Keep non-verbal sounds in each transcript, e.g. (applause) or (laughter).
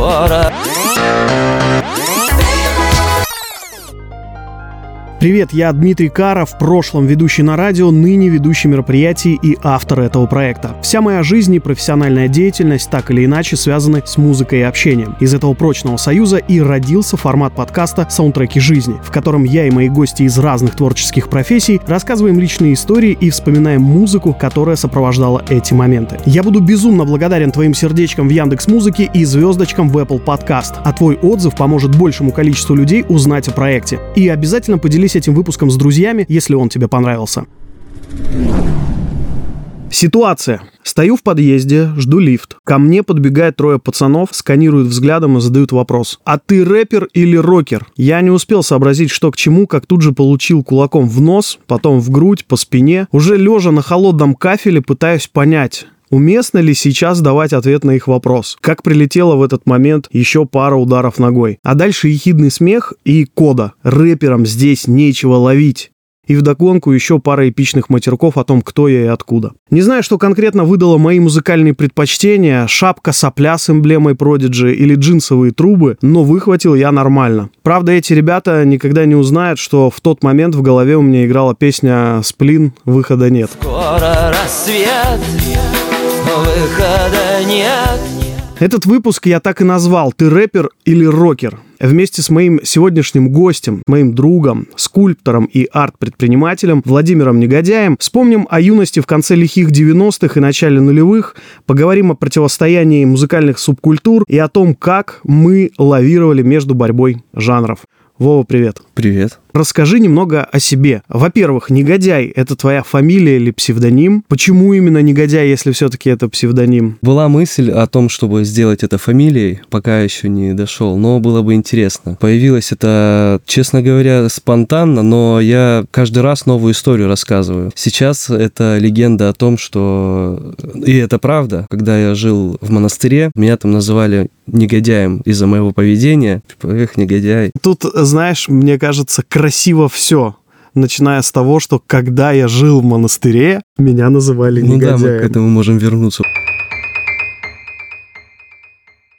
скоро Привет, я Дмитрий Кара, в прошлом ведущий на радио, ныне ведущий мероприятий и автор этого проекта. Вся моя жизнь и профессиональная деятельность так или иначе связаны с музыкой и общением. Из этого прочного союза и родился формат подкаста «Саундтреки жизни», в котором я и мои гости из разных творческих профессий рассказываем личные истории и вспоминаем музыку, которая сопровождала эти моменты. Я буду безумно благодарен твоим сердечкам в Яндекс Музыке и звездочкам в Apple Podcast, а твой отзыв поможет большему количеству людей узнать о проекте. И обязательно поделись этим выпуском с друзьями, если он тебе понравился. Ситуация. Стою в подъезде, жду лифт. Ко мне подбегает трое пацанов, сканируют взглядом и задают вопрос. «А ты рэпер или рокер?» Я не успел сообразить, что к чему, как тут же получил кулаком в нос, потом в грудь, по спине. Уже лежа на холодном кафеле пытаюсь понять, Уместно ли сейчас давать ответ на их вопрос? Как прилетела в этот момент еще пара ударов ногой? А дальше ехидный смех и кода. Рэперам здесь нечего ловить и вдогонку еще пара эпичных матерков о том, кто я и откуда. Не знаю, что конкретно выдало мои музыкальные предпочтения, шапка сопля с эмблемой Prodigy или джинсовые трубы, но выхватил я нормально. Правда, эти ребята никогда не узнают, что в тот момент в голове у меня играла песня «Сплин. Выхода нет». Скоро рассвет выхода нет Этот выпуск я так и назвал «Ты рэпер или рокер?». Вместе с моим сегодняшним гостем, моим другом, скульптором и арт-предпринимателем Владимиром Негодяем вспомним о юности в конце лихих 90-х и начале нулевых, поговорим о противостоянии музыкальных субкультур и о том, как мы лавировали между борьбой жанров. Вова, привет. Привет. Расскажи немного о себе. Во-первых, негодяй — это твоя фамилия или псевдоним? Почему именно негодяй, если все-таки это псевдоним? Была мысль о том, чтобы сделать это фамилией, пока еще не дошел, но было бы интересно. Появилось это, честно говоря, спонтанно, но я каждый раз новую историю рассказываю. Сейчас это легенда о том, что... И это правда. Когда я жил в монастыре, меня там называли негодяем из-за моего поведения. Типа, эх, негодяй. Тут, знаешь, мне кажется, красиво все начиная с того, что когда я жил в монастыре, меня называли Ну да, негодяем. мы к этому можем вернуться.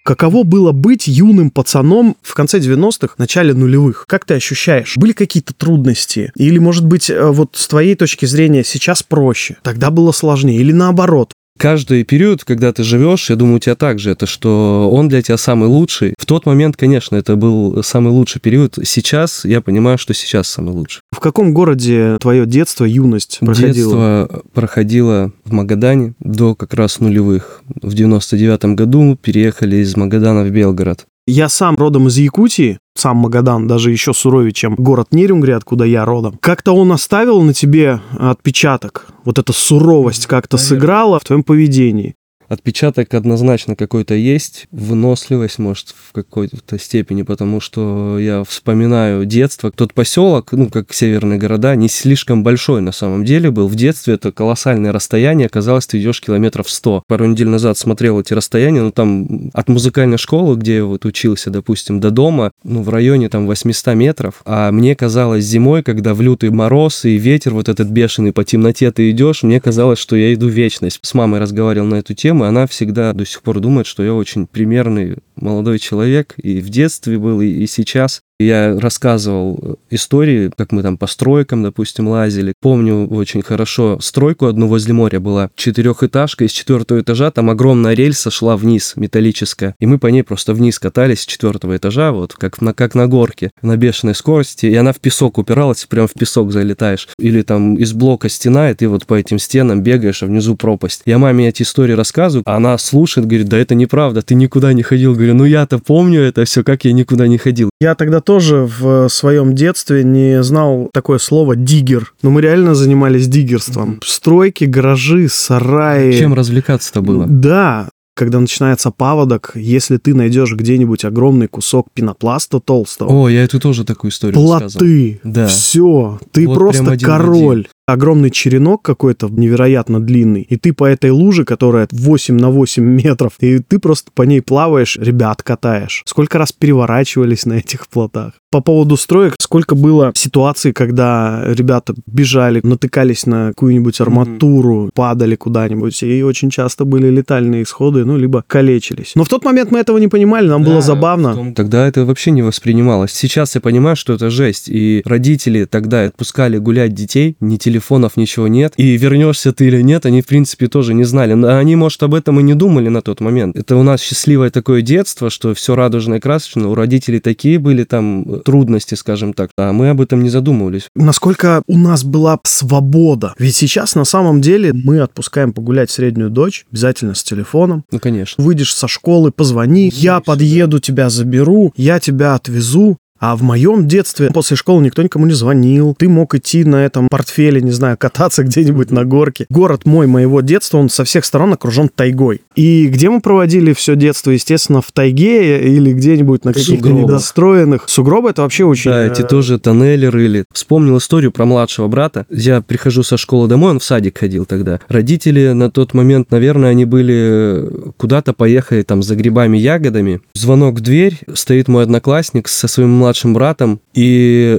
Каково было быть юным пацаном в конце 90-х, начале нулевых? Как ты ощущаешь? Были какие-то трудности? Или, может быть, э, вот с твоей точки зрения сейчас проще? Тогда было сложнее? Или наоборот? Каждый период, когда ты живешь, я думаю, у тебя также это, что он для тебя самый лучший. В тот момент, конечно, это был самый лучший период. Сейчас я понимаю, что сейчас самый лучший. В каком городе твое детство, юность проходило? Детство проходило в Магадане до как раз нулевых. В 99 году переехали из Магадана в Белгород. Я сам родом из Якутии, сам Магадан даже еще суровее, чем город Нерюнгри, откуда я родом. Как-то он оставил на тебе отпечаток? Вот эта суровость как-то сыграла в твоем поведении? Отпечаток однозначно какой-то есть, выносливость, может, в какой-то степени, потому что я вспоминаю детство. Тот поселок, ну, как северные города, не слишком большой на самом деле был. В детстве это колоссальное расстояние, казалось, ты идешь километров 100. Пару недель назад смотрел эти расстояния, ну, там от музыкальной школы, где я вот учился, допустим, до дома, ну, в районе там 800 метров. А мне казалось зимой, когда в лютый мороз и ветер вот этот бешеный по темноте ты идешь, мне казалось, что я иду вечность. С мамой разговаривал на эту тему, и она всегда до сих пор думает, что я очень примерный молодой человек, и в детстве был, и, и сейчас. Я рассказывал истории, как мы там по стройкам, допустим, лазили. Помню очень хорошо стройку одну возле моря была. Четырехэтажка, из четвертого этажа там огромная рельса шла вниз, металлическая. И мы по ней просто вниз катались с четвертого этажа, вот как на, как на горке, на бешеной скорости. И она в песок упиралась, прям в песок залетаешь. Или там из блока стена, и ты вот по этим стенам бегаешь, а внизу пропасть. Я маме эти истории рассказываю, а она слушает, говорит, да это неправда, ты никуда не ходил. Говорю, ну я-то помню это все, как я никуда не ходил. Я тогда тоже в своем детстве не знал такое слово «диггер». Но мы реально занимались диггерством. Стройки, гаражи, сараи. Чем развлекаться-то было? Да, когда начинается паводок, если ты найдешь где-нибудь огромный кусок пенопласта толстого, О, я эту тоже такую историю рассказывал. плоты, Да. все, ты Вот просто один король. Огромный черенок какой-то невероятно длинный, и ты по этой луже, которая 8 на 8 метров, и ты просто по ней плаваешь, ребят катаешь. Сколько раз переворачивались на этих плотах. По поводу строек, сколько было ситуаций, когда ребята бежали, натыкались на какую-нибудь арматуру, mm-hmm. падали куда-нибудь, и очень часто были летальные исходы, ну, либо калечились. Но в тот момент мы этого не понимали, нам да, было забавно. Тогда это вообще не воспринималось. Сейчас я понимаю, что это жесть, и родители тогда отпускали гулять детей, ни телефонов, ничего нет, и вернешься ты или нет, они, в принципе, тоже не знали. Но они, может, об этом и не думали на тот момент. Это у нас счастливое такое детство, что все радужно и красочно, у родителей такие были там трудности, скажем так, а мы об этом не задумывались. Насколько у нас была свобода. Ведь сейчас на самом деле мы отпускаем погулять среднюю дочь, обязательно с телефоном. Ну, конечно. Выйдешь со школы, позвони, ну, я подъеду, тебя заберу, я тебя отвезу. А в моем детстве после школы никто никому не звонил. Ты мог идти на этом портфеле, не знаю, кататься (laughs) где-нибудь на горке. Город мой, моего детства, он со всех сторон окружен тайгой. И где мы проводили все детство, естественно, в тайге или где-нибудь на каких-то недостроенных. Сугробы это вообще очень... Да, эти э, тоже тоннели рыли. Вспомнил историю про младшего брата. Я прихожу со школы домой, он в садик ходил тогда. Родители на тот момент, наверное, они были куда-то поехали там за грибами, ягодами. Звонок в дверь, стоит мой одноклассник со своим младшим младшим братом и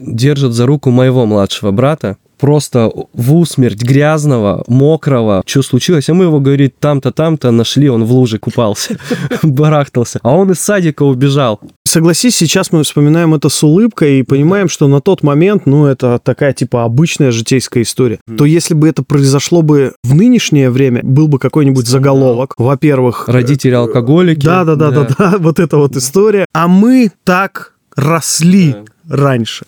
держит за руку моего младшего брата просто в усмерть грязного, мокрого. Что случилось? А мы его, говорит, там-то, там-то нашли, он в луже купался, (laughs) барахтался. А он из садика убежал. Согласись, сейчас мы вспоминаем это с улыбкой и понимаем, что на тот момент, ну, это такая, типа, обычная житейская история. То если бы это произошло бы в нынешнее время, был бы какой-нибудь заголовок. Во-первых... Родители алкоголики. Да-да-да-да-да, (laughs) вот эта вот история. А мы так росли да. раньше.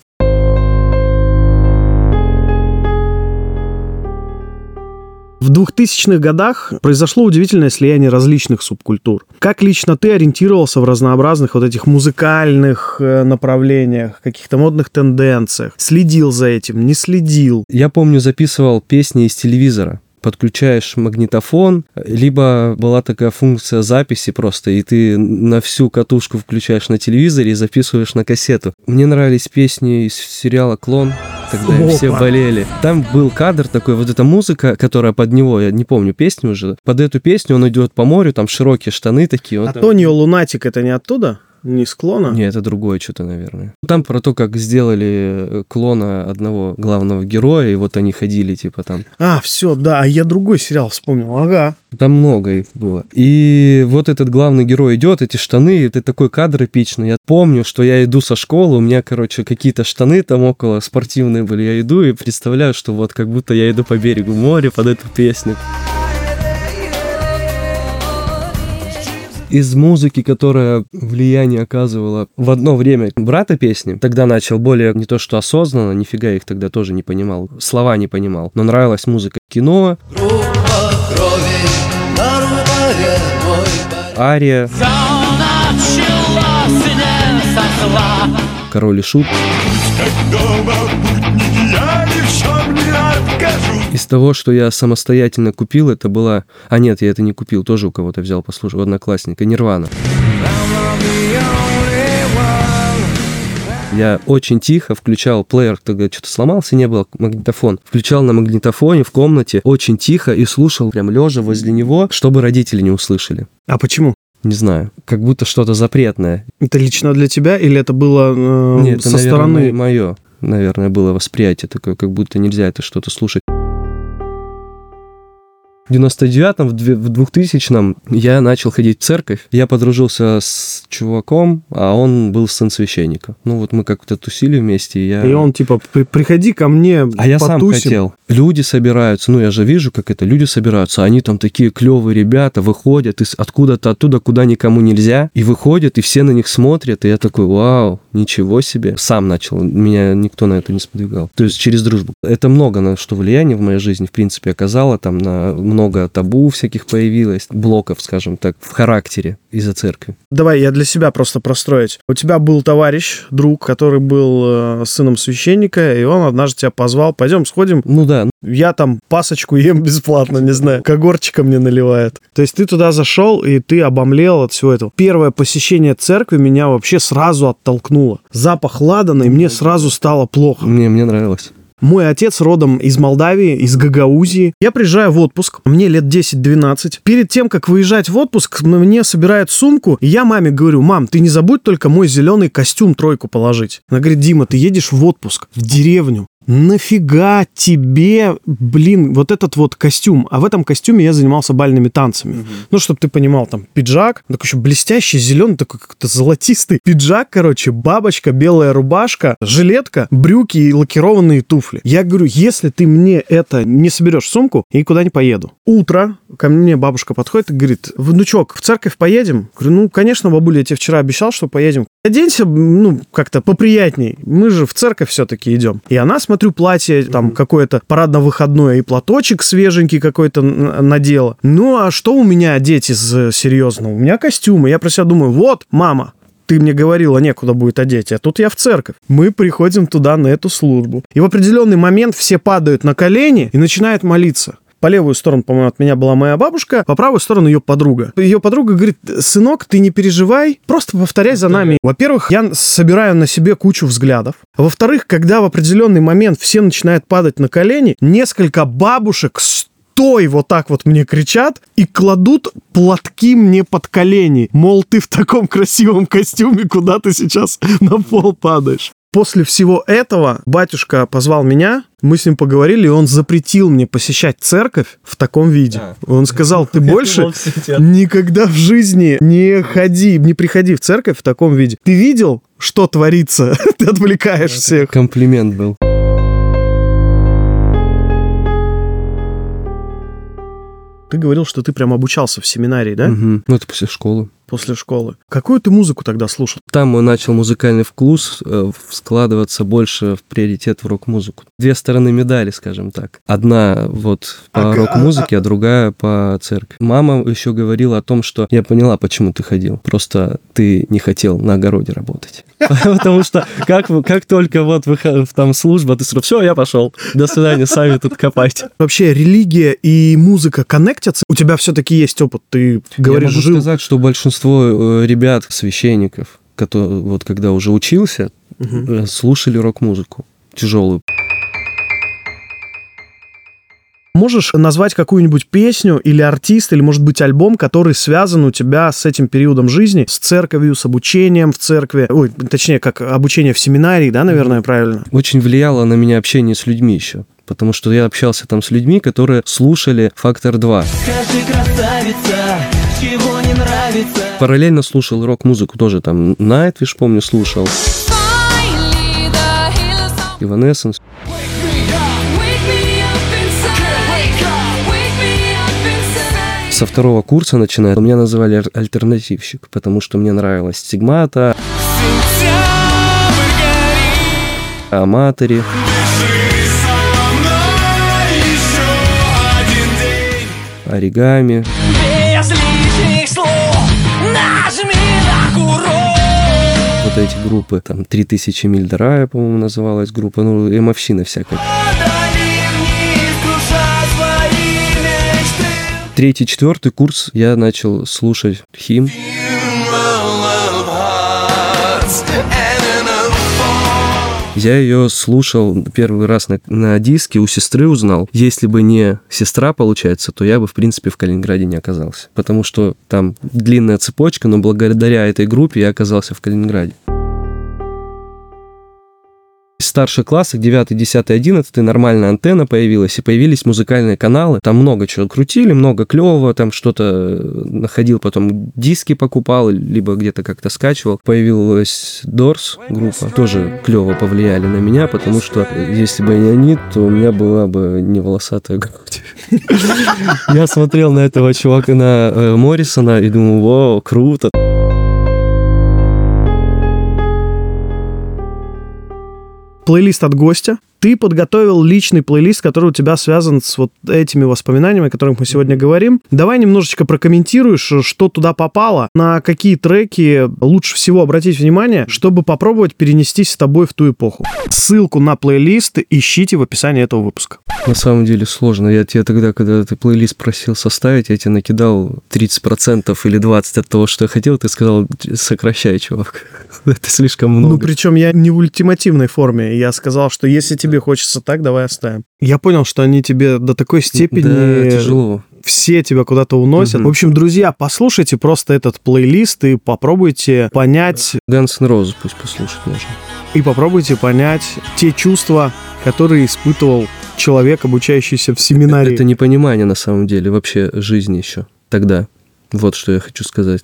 В 2000-х годах произошло удивительное слияние различных субкультур. Как лично ты ориентировался в разнообразных вот этих музыкальных э, направлениях, каких-то модных тенденциях? Следил за этим, не следил? Я помню, записывал песни из телевизора подключаешь магнитофон, либо была такая функция записи просто, и ты на всю катушку включаешь на телевизоре и записываешь на кассету. Мне нравились песни из сериала «Клон», тогда Опа. все болели. Там был кадр такой, вот эта музыка, которая под него, я не помню песню уже, под эту песню он идет по морю, там широкие штаны такие. А там... Лунатик это не оттуда? Не с клона? Нет, это другое что-то, наверное. Там про то, как сделали э, клона одного главного героя, и вот они ходили, типа там. А, все, да, а я другой сериал вспомнил, ага. Там много их было. И вот этот главный герой идет, эти штаны, это такой кадр эпичный. Я помню, что я иду со школы, у меня, короче, какие-то штаны там около спортивные были. Я иду и представляю, что вот как будто я иду по берегу моря под эту песню. Из музыки, которая влияние оказывала в одно время брата песни, тогда начал более не то что осознанно, нифига их тогда тоже не понимал, слова не понимал, но нравилась музыка кино. Ария. Король и шут. Из того, что я самостоятельно купил, это была... А нет, я это не купил, тоже у кого-то взял, послушал, у одноклассника, Нирвана. Я очень тихо включал плеер, тогда что-то сломался, не было магнитофон. Включал на магнитофоне в комнате очень тихо и слушал прям лежа возле него, чтобы родители не услышали. А почему? Не знаю, как будто что-то запретное. Это лично для тебя или это было э, Нет, со это, стороны? Наверное, мое, наверное, было восприятие такое, как будто нельзя это что-то слушать. В 99-м, в 2000-м я начал ходить в церковь. Я подружился с чуваком, а он был сын священника. Ну вот мы как-то тусили вместе, и я... И он типа, приходи ко мне, А потусим. я сам хотел. Люди собираются, ну я же вижу, как это, люди собираются, они там такие клевые ребята, выходят из откуда-то оттуда, куда никому нельзя, и выходят, и все на них смотрят, и я такой, вау, ничего себе. Сам начал, меня никто на это не сподвигал. То есть через дружбу. Это много на что влияние в моей жизни, в принципе, оказало, там на много табу всяких появилось, блоков, скажем так, в характере из-за церкви. Давай я для себя просто простроить. У тебя был товарищ, друг, который был э, сыном священника, и он однажды тебя позвал, пойдем сходим. Ну да. Я там пасочку (laughs) ем бесплатно, не знаю, когорчика мне наливает. То есть ты туда зашел, и ты обомлел от всего этого. Первое посещение церкви меня вообще сразу оттолкнуло. Запах ладана, и мне сразу стало плохо. Мне, мне нравилось. Мой отец родом из Молдавии, из Гагаузии. Я приезжаю в отпуск, мне лет 10-12. Перед тем, как выезжать в отпуск, мне собирают сумку, и я маме говорю, мам, ты не забудь только мой зеленый костюм тройку положить. Она говорит, Дима, ты едешь в отпуск, в деревню, нафига тебе, блин, вот этот вот костюм? А в этом костюме я занимался бальными танцами. Угу. Ну, чтобы ты понимал, там, пиджак, такой еще блестящий, зеленый, такой как-то золотистый пиджак, короче, бабочка, белая рубашка, жилетка, брюки и лакированные туфли. Я говорю, если ты мне это не соберешь в сумку, я никуда не поеду. Утро, ко мне бабушка подходит и говорит, внучок, в церковь поедем? Говорю, ну, конечно, бабуля, я тебе вчера обещал, что поедем. Оденься, ну, как-то поприятней. Мы же в церковь все-таки идем. И она, смотрю, платье там какое-то парадно-выходное и платочек свеженький какой-то надела. Ну, а что у меня одеть из э, серьезного? У меня костюмы. Я про себя думаю, вот, мама, ты мне говорила, некуда будет одеть, а тут я в церковь. Мы приходим туда на эту службу. И в определенный момент все падают на колени и начинают молиться. По левую сторону, по-моему, от меня была моя бабушка, по правую сторону ее подруга. Ее подруга говорит, сынок, ты не переживай, просто повторяй за нами. Во-первых, я собираю на себе кучу взглядов. Во-вторых, когда в определенный момент все начинают падать на колени, несколько бабушек стой, вот так вот мне кричат и кладут платки мне под колени. Мол, ты в таком красивом костюме, куда ты сейчас на пол падаешь. После всего этого батюшка позвал меня, мы с ним поговорили, и он запретил мне посещать церковь в таком виде. А. Он сказал, ты (laughs) больше никогда в жизни не ходи, не приходи в церковь в таком виде. Ты видел, что творится? (laughs) Ты отвлекаешь всех. Комплимент был. Ты говорил, что ты прям обучался в семинарии, да? Угу. Ну, это после школы после школы. Какую ты музыку тогда слушал? Там мой начал музыкальный вкус э, складываться больше в приоритет в рок-музыку. Две стороны медали, скажем так. Одна вот по ага. рок-музыке, а другая по церкви. Мама еще говорила о том, что я поняла, почему ты ходил. Просто ты не хотел на огороде работать. (laughs) Потому что как, как только вот там служба, ты сразу, все, я пошел. До свидания, сами тут копайте. Вообще религия и музыка коннектятся? У тебя все-таки есть опыт, ты говоришь, Я могу жил... сказать, что большинство большинство э, ребят, священников, которые, вот когда уже учился, угу. слушали рок-музыку тяжелую. Можешь назвать какую-нибудь песню или артист, или, может быть, альбом, который связан у тебя с этим периодом жизни, с церковью, с обучением в церкви, ой, точнее, как обучение в семинарии, да, наверное, правильно? Очень влияло на меня общение с людьми еще потому что я общался там с людьми, которые слушали «Фактор 2». Скажи, красавица, чего нравится? Параллельно слушал рок-музыку тоже, там Nightwish, помню, слушал. Evanescence. Со второго курса начиная, меня называли альтернативщик, потому что мне нравилась Стигмата, Аматори. оригами. Вот эти группы, там 3000 миль до рая, по-моему, называлась группа, ну, эмовщина всякая. Третий, четвертый курс я начал слушать хим. Я ее слушал первый раз на, на диске, у сестры узнал. Если бы не сестра, получается, то я бы, в принципе, в Калининграде не оказался. Потому что там длинная цепочка, но благодаря этой группе я оказался в Калининграде старших классах, 9, 10, 11, нормальная антенна появилась, и появились музыкальные каналы. Там много чего крутили, много клевого, там что-то э, находил, потом диски покупал, либо где-то как-то скачивал. Появилась Дорс группа, тоже клево повлияли на меня, потому что если бы не они, то у меня была бы не волосатая грудь. (laughs) Я смотрел на этого чувака, на э, Моррисона, и думал, вау, круто. Плейлист от гостя. Ты подготовил личный плейлист, который у тебя связан с вот этими воспоминаниями, о которых мы сегодня говорим. Давай немножечко прокомментируешь, что туда попало, на какие треки лучше всего обратить внимание, чтобы попробовать перенестись с тобой в ту эпоху. Ссылку на плейлист ищите в описании этого выпуска. На самом деле сложно. Я тебе тогда, когда ты плейлист просил составить, я тебе накидал 30% или 20% от того, что я хотел, ты сказал, сокращай, чувак. (laughs) Это слишком много. Ну, причем я не в ультимативной форме. Я сказал, что если тебе тебе хочется так, давай оставим. Я понял, что они тебе до такой степени... Да, тяжело. Все тебя куда-то уносят. Мгм. В общем, друзья, послушайте просто этот плейлист и попробуйте понять Guns N' Roses пусть послушать можно. и попробуйте понять те чувства, которые испытывал человек, обучающийся в семинарии. Это непонимание на самом деле вообще жизни еще тогда. Вот что я хочу сказать.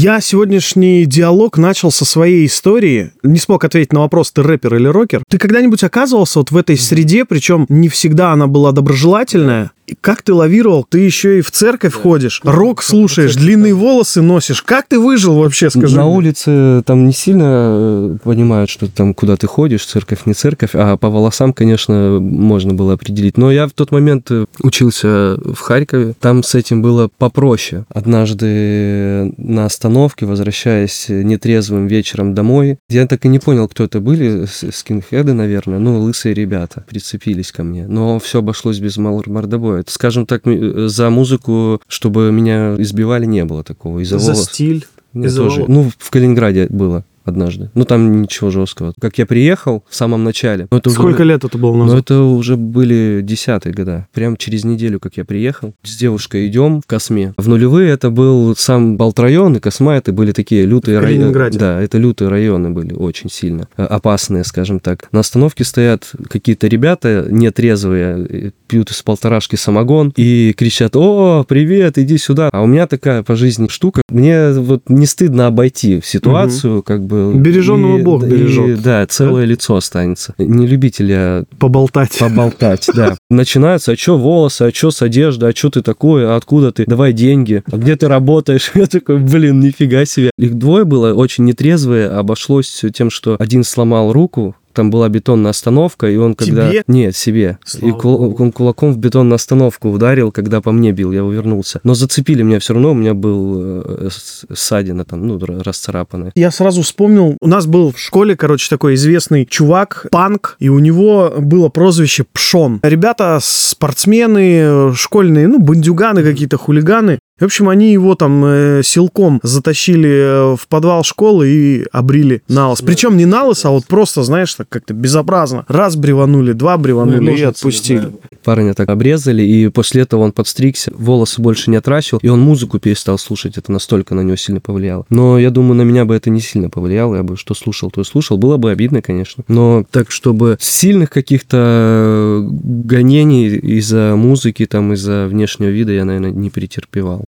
Я сегодняшний диалог начал со своей истории. Не смог ответить на вопрос, ты рэпер или рокер. Ты когда-нибудь оказывался вот в этой среде, причем не всегда она была доброжелательная? И как ты лавировал? Ты еще и в церковь ходишь, рок слушаешь, длинные волосы носишь. Как ты выжил вообще, скажи На мне? улице там не сильно э, понимают, что там куда ты ходишь, церковь, не церковь, а по волосам, конечно, можно было определить. Но я в тот момент э, учился в Харькове, там с этим было попроще. Однажды на остановке, возвращаясь нетрезвым вечером домой, я так и не понял, кто это были, скинхеды, наверное, ну, лысые ребята прицепились ко мне. Но все обошлось без мор- мордобоя. Скажем так, ми- за музыку, чтобы меня избивали, не было такого. Из-за За волос. стиль. Из-за тоже. волос. Ну, в Калининграде было однажды. Ну, там ничего жесткого. Как я приехал в самом начале. ну, это уже- Сколько лет это было Ну, назад? это уже были десятые года. Прям через неделю, как я приехал, с девушкой идем в Косме. В нулевые это был сам Балтрайон, и Косма это были такие лютые районы. Да, это лютые районы были очень сильно э, опасные, скажем так. На остановке стоят какие-то ребята нетрезвые, э, пьют из полторашки самогон и кричат, о, привет, иди сюда. А у меня такая по жизни штука, мне вот не стыдно обойти ситуацию, как бы... Береженного и- Бог и, бережет. Да, целое лицо останется. Не любитель я Поболтать. поболтать, да. (laughs) Начинается, а чё волосы, а чё с одеждой, а чё ты такой, а откуда ты, давай деньги, а где ты работаешь? (laughs) Я такой, блин, нифига себе. Их двое было, очень нетрезвые, обошлось тем, что один сломал руку, там была бетонная остановка, и он когда... Тебе? Нет, себе. Слава и кул- он кулаком в бетонную остановку ударил, когда по мне бил, я увернулся. Но зацепили меня все равно, у меня был э, ссадина там, ну, расцарапанная. Я сразу вспомнил, у нас был в школе, короче, такой известный чувак, панк, и у него было прозвище Пшон. Ребята спортсмены, школьные, ну, бандюганы какие-то, хулиганы. В общем, они его там э, силком затащили э, в подвал школы и обрили на лос. Причем не на лос, а вот просто, знаешь, так как-то безобразно. Раз бреванули, два бреванули и отпустили. Парня так обрезали, и после этого он подстригся, волосы больше не отращивал, и он музыку перестал слушать, это настолько на него сильно повлияло. Но я думаю, на меня бы это не сильно повлияло, я бы что слушал, то и слушал. Было бы обидно, конечно. Но так, чтобы сильных каких-то гонений из-за музыки, там, из-за внешнего вида я, наверное, не претерпевал.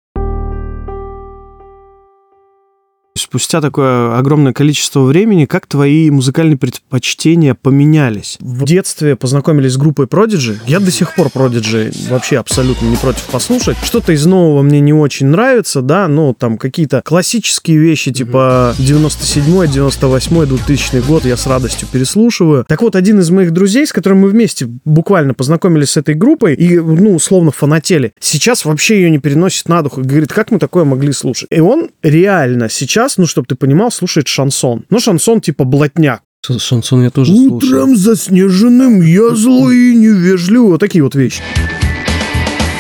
Спустя такое огромное количество времени, как твои музыкальные предпочтения поменялись? В детстве познакомились с группой Prodigy. Я до сих пор Prodigy вообще абсолютно не против послушать. Что-то из нового мне не очень нравится, да, но там какие-то классические вещи, типа 97-й, 98-й, 2000 год я с радостью переслушиваю. Так вот, один из моих друзей, с которым мы вместе буквально познакомились с этой группой и, ну, условно фанатели, сейчас вообще ее не переносит на дух и говорит, как мы такое могли слушать? И он реально сейчас, ну, чтобы ты понимал, слушает шансон. Ну, шансон типа блатняк. Шансон я тоже слушал. Утром заснеженным я злой и невежливый. Вот такие вот вещи.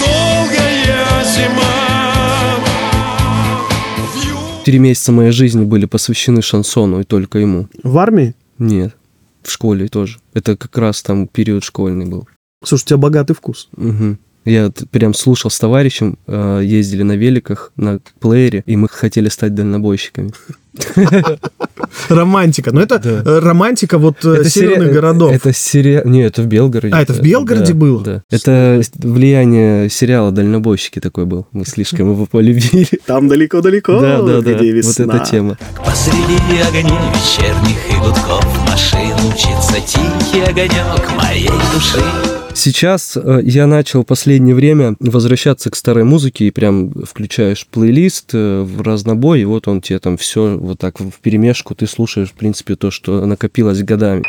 Долгая зима Три месяца моей жизни были посвящены шансону, и только ему. В армии? Нет, в школе тоже. Это как раз там период школьный был. Слушай, у тебя богатый вкус. Мгм. Я прям слушал с товарищем, э, ездили на великах, на плеере, и мы хотели стать дальнобойщиками. (laughs) Романтика. Но это Да. э, романтика вот э, северных сери- городов. Это сериал... Не, это в Белгороде. А, это в Белгороде Да, было? Да. Это влияние сериала «Дальнобойщики» такой был. Мы слишком его полюбили. (laughs) Там далеко-далеко, Да, да, да. где Вот эта тема. Посреди огней вечерних и гудков Машин мчится тихий огонек моей души Сейчас э, я начал последнее время возвращаться к старой музыке и прям включаешь плейлист э, в разнобой, и вот он тебе там все вот так в перемешку ты слушаешь, в принципе, то, что накопилось годами.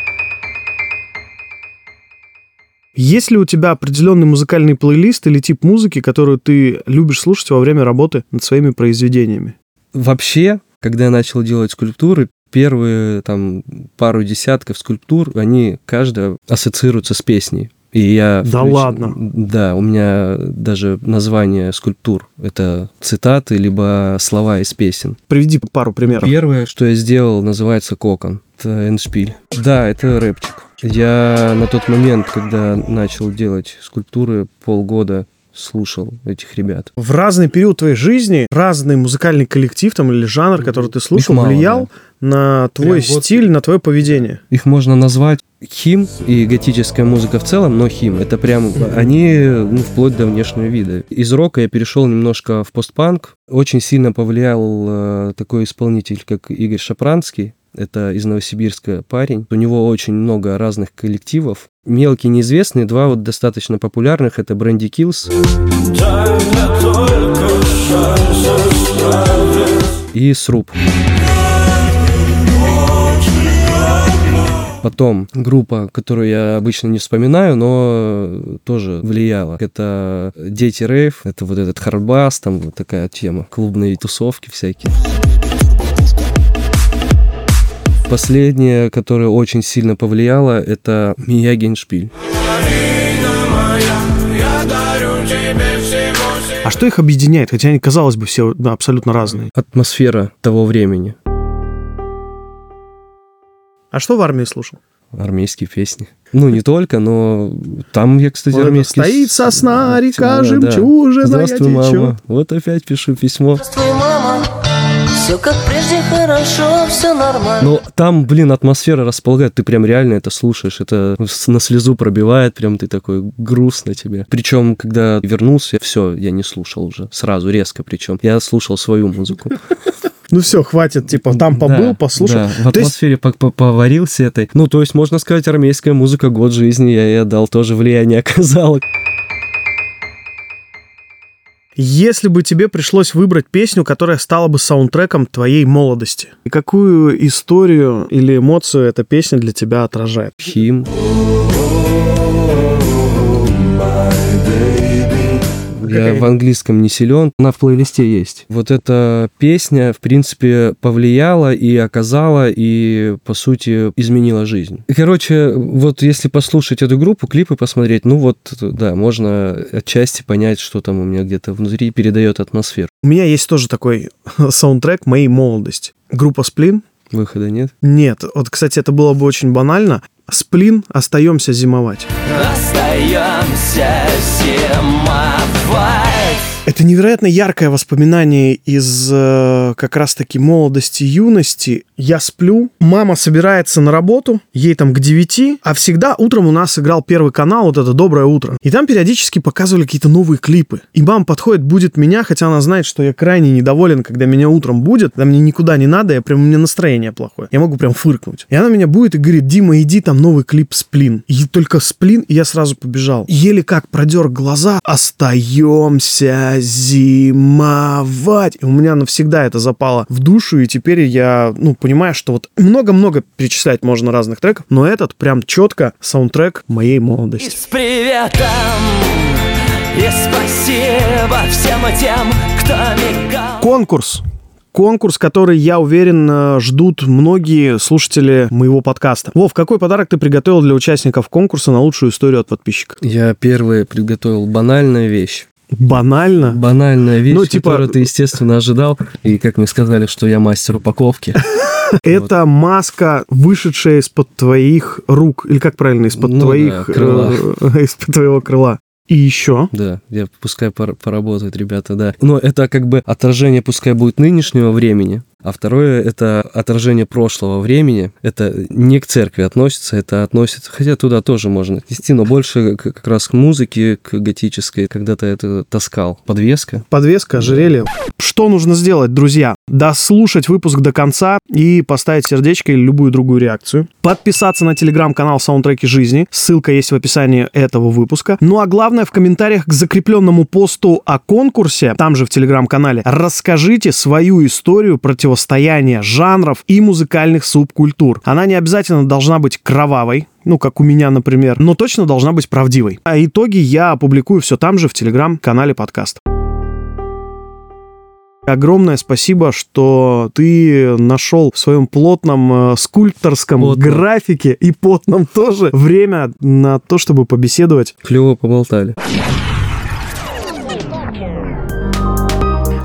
Есть ли у тебя определенный музыкальный плейлист или тип музыки, которую ты любишь слушать во время работы над своими произведениями? Вообще, когда я начал делать скульптуры, первые там пару десятков скульптур, они каждая ассоциируются с песней. И я... Да ладно? Да, у меня даже название скульптур — это цитаты, либо слова из песен. Приведи пару примеров. Первое, что я сделал, называется «Кокон». Это эншпиль. Да, это рэпчик. Я на тот момент, когда начал делать скульптуры, полгода слушал этих ребят. В разный период твоей жизни разный музыкальный коллектив там или жанр, который ты слушал, мало, влиял на твой Прям вот- стиль, на твое поведение. Их можно назвать хим и готическая музыка в целом, но хим. Это прям, они ну, вплоть до внешнего вида. Из рока я перешел немножко в постпанк. Очень сильно повлиял э, такой исполнитель, как Игорь Шапранский. Это из Новосибирска парень. У него очень много разных коллективов. Мелкие, неизвестные, два вот достаточно популярных. Это Бренди Киллс и Сруб. Потом группа, которую я обычно не вспоминаю, но тоже влияла. Это Дети Рейв, это вот этот хардбас, там вот такая тема. Клубные тусовки всякие. Последнее, которое очень сильно повлияло, это Мия Шпиль. А что их объединяет? Хотя они, казалось бы, все да, абсолютно разные. Атмосфера того времени. А что в армии слушал? Армейские песни. Ну, не только, но там я, кстати, Вот армейские... «Стоит сосна, река да. жемчужина, Здравствуй, я мама. течу». Вот опять пишу письмо. Здравствуй, мама. Все как прежде хорошо, все нормально. Но там, блин, атмосфера располагает, ты прям реально это слушаешь, это на слезу пробивает, прям ты такой грустно тебе. Причем, когда вернулся, все, я не слушал уже, сразу, резко причем. Я слушал свою музыку. Ну все, хватит, типа, там побыл, Да, послушал. да, в есть атмосфере по- поварился этой. Ну, то есть, можно сказать, армейская музыка год жизни я ей отдал, тоже влияние (laughs) оказала. Если бы тебе пришлось выбрать песню, которая стала бы саундтреком твоей молодости, и какую историю или эмоцию эта песня для тебя отражает? Хим. Я в английском не силен, она в плейлисте есть. Вот эта песня, в принципе, повлияла и оказала, и, по сути, изменила жизнь. И, Короче, вот если послушать эту группу, клипы посмотреть, ну вот, да, можно отчасти понять, что там у меня где-то внутри передает атмосферу. У меня есть тоже такой (laughs) саундтрек моей молодости. Группа Сплин. Выхода нет? Нет, вот, кстати, это было бы очень банально. Сплин, остаемся зимовать. Остаемся зимовать why? Это невероятно яркое воспоминание из э, как раз-таки молодости, юности. Я сплю, мама собирается на работу, ей там к 9, а всегда утром у нас играл первый канал, вот это «Доброе утро». И там периодически показывали какие-то новые клипы. И мама подходит, будет меня, хотя она знает, что я крайне недоволен, когда меня утром будет, да мне никуда не надо, я прям, у меня настроение плохое. Я могу прям фыркнуть. И она меня будет и говорит, Дима, иди, там новый клип «Сплин». И только «Сплин», и я сразу побежал. Еле как продер глаза, остаемся зимовать. И у меня навсегда это запало в душу, и теперь я, ну, понимаю, что вот много-много перечислять можно разных треков, но этот прям четко саундтрек моей И молодости. с приветом И спасибо всем тем, кто мигал Конкурс. Конкурс, который, я уверен, э, ждут многие слушатели моего подкаста. Вов, какой подарок ты приготовил для участников конкурса на лучшую историю от подписчика? Я первый приготовил банальная вещь. Банально. Банальная вещь, Ну, типа- которую ты, естественно, ожидал. И как мне сказали, что я мастер упаковки. (laughs) Это маска, вышедшая из-под твоих рук. Или как правильно, из-под Ну твоих... э, (laughs) из-под твоего крыла. И еще. Да, я пускай пор- поработают ребята, да. Но это как бы отражение пускай будет нынешнего времени, а второе это отражение прошлого времени. Это не к церкви относится, это относится, хотя туда тоже можно отнести, но больше как раз к музыке, к готической. Когда-то это таскал. Подвеска. Подвеска, ожерелье. Что нужно сделать, друзья? Дослушать выпуск до конца и поставить сердечко или любую другую реакцию. Подписаться на телеграм-канал «Саундтреки жизни». Ссылка есть в описании этого выпуска. Ну а главное, в комментариях к закрепленному посту о конкурсе, там же в телеграм-канале, расскажите свою историю противостояния жанров и музыкальных субкультур. Она не обязательно должна быть кровавой, ну, как у меня, например, но точно должна быть правдивой. А итоги я опубликую все там же в телеграм-канале подкаст. Огромное спасибо, что ты нашел в своем плотном э, скульпторском Плотном. графике и потном тоже время на то, чтобы побеседовать. Клево поболтали.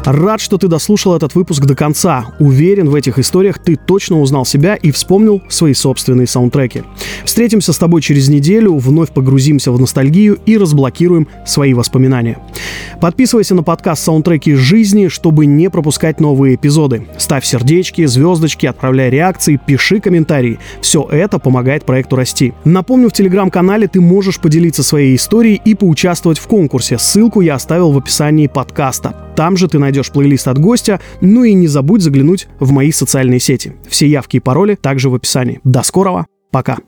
Рад, что ты дослушал этот выпуск до конца. Уверен, в этих историях ты точно узнал себя и вспомнил свои собственные саундтреки. Встретимся с тобой через неделю, вновь погрузимся в ностальгию и разблокируем свои воспоминания. Подписывайся на подкаст «Саундтреки жизни», чтобы не пропускать новые эпизоды. Ставь сердечки, звездочки, отправляй реакции, пиши комментарии. Все это помогает проекту расти. Напомню, в телеграм-канале ты можешь поделиться своей историей и поучаствовать в конкурсе. Ссылку я оставил в описании подкаста. Там же ты найдешь плейлист от гостя, ну и не забудь заглянуть в мои социальные сети. Все явки и пароли также в описании. До скорого, пока!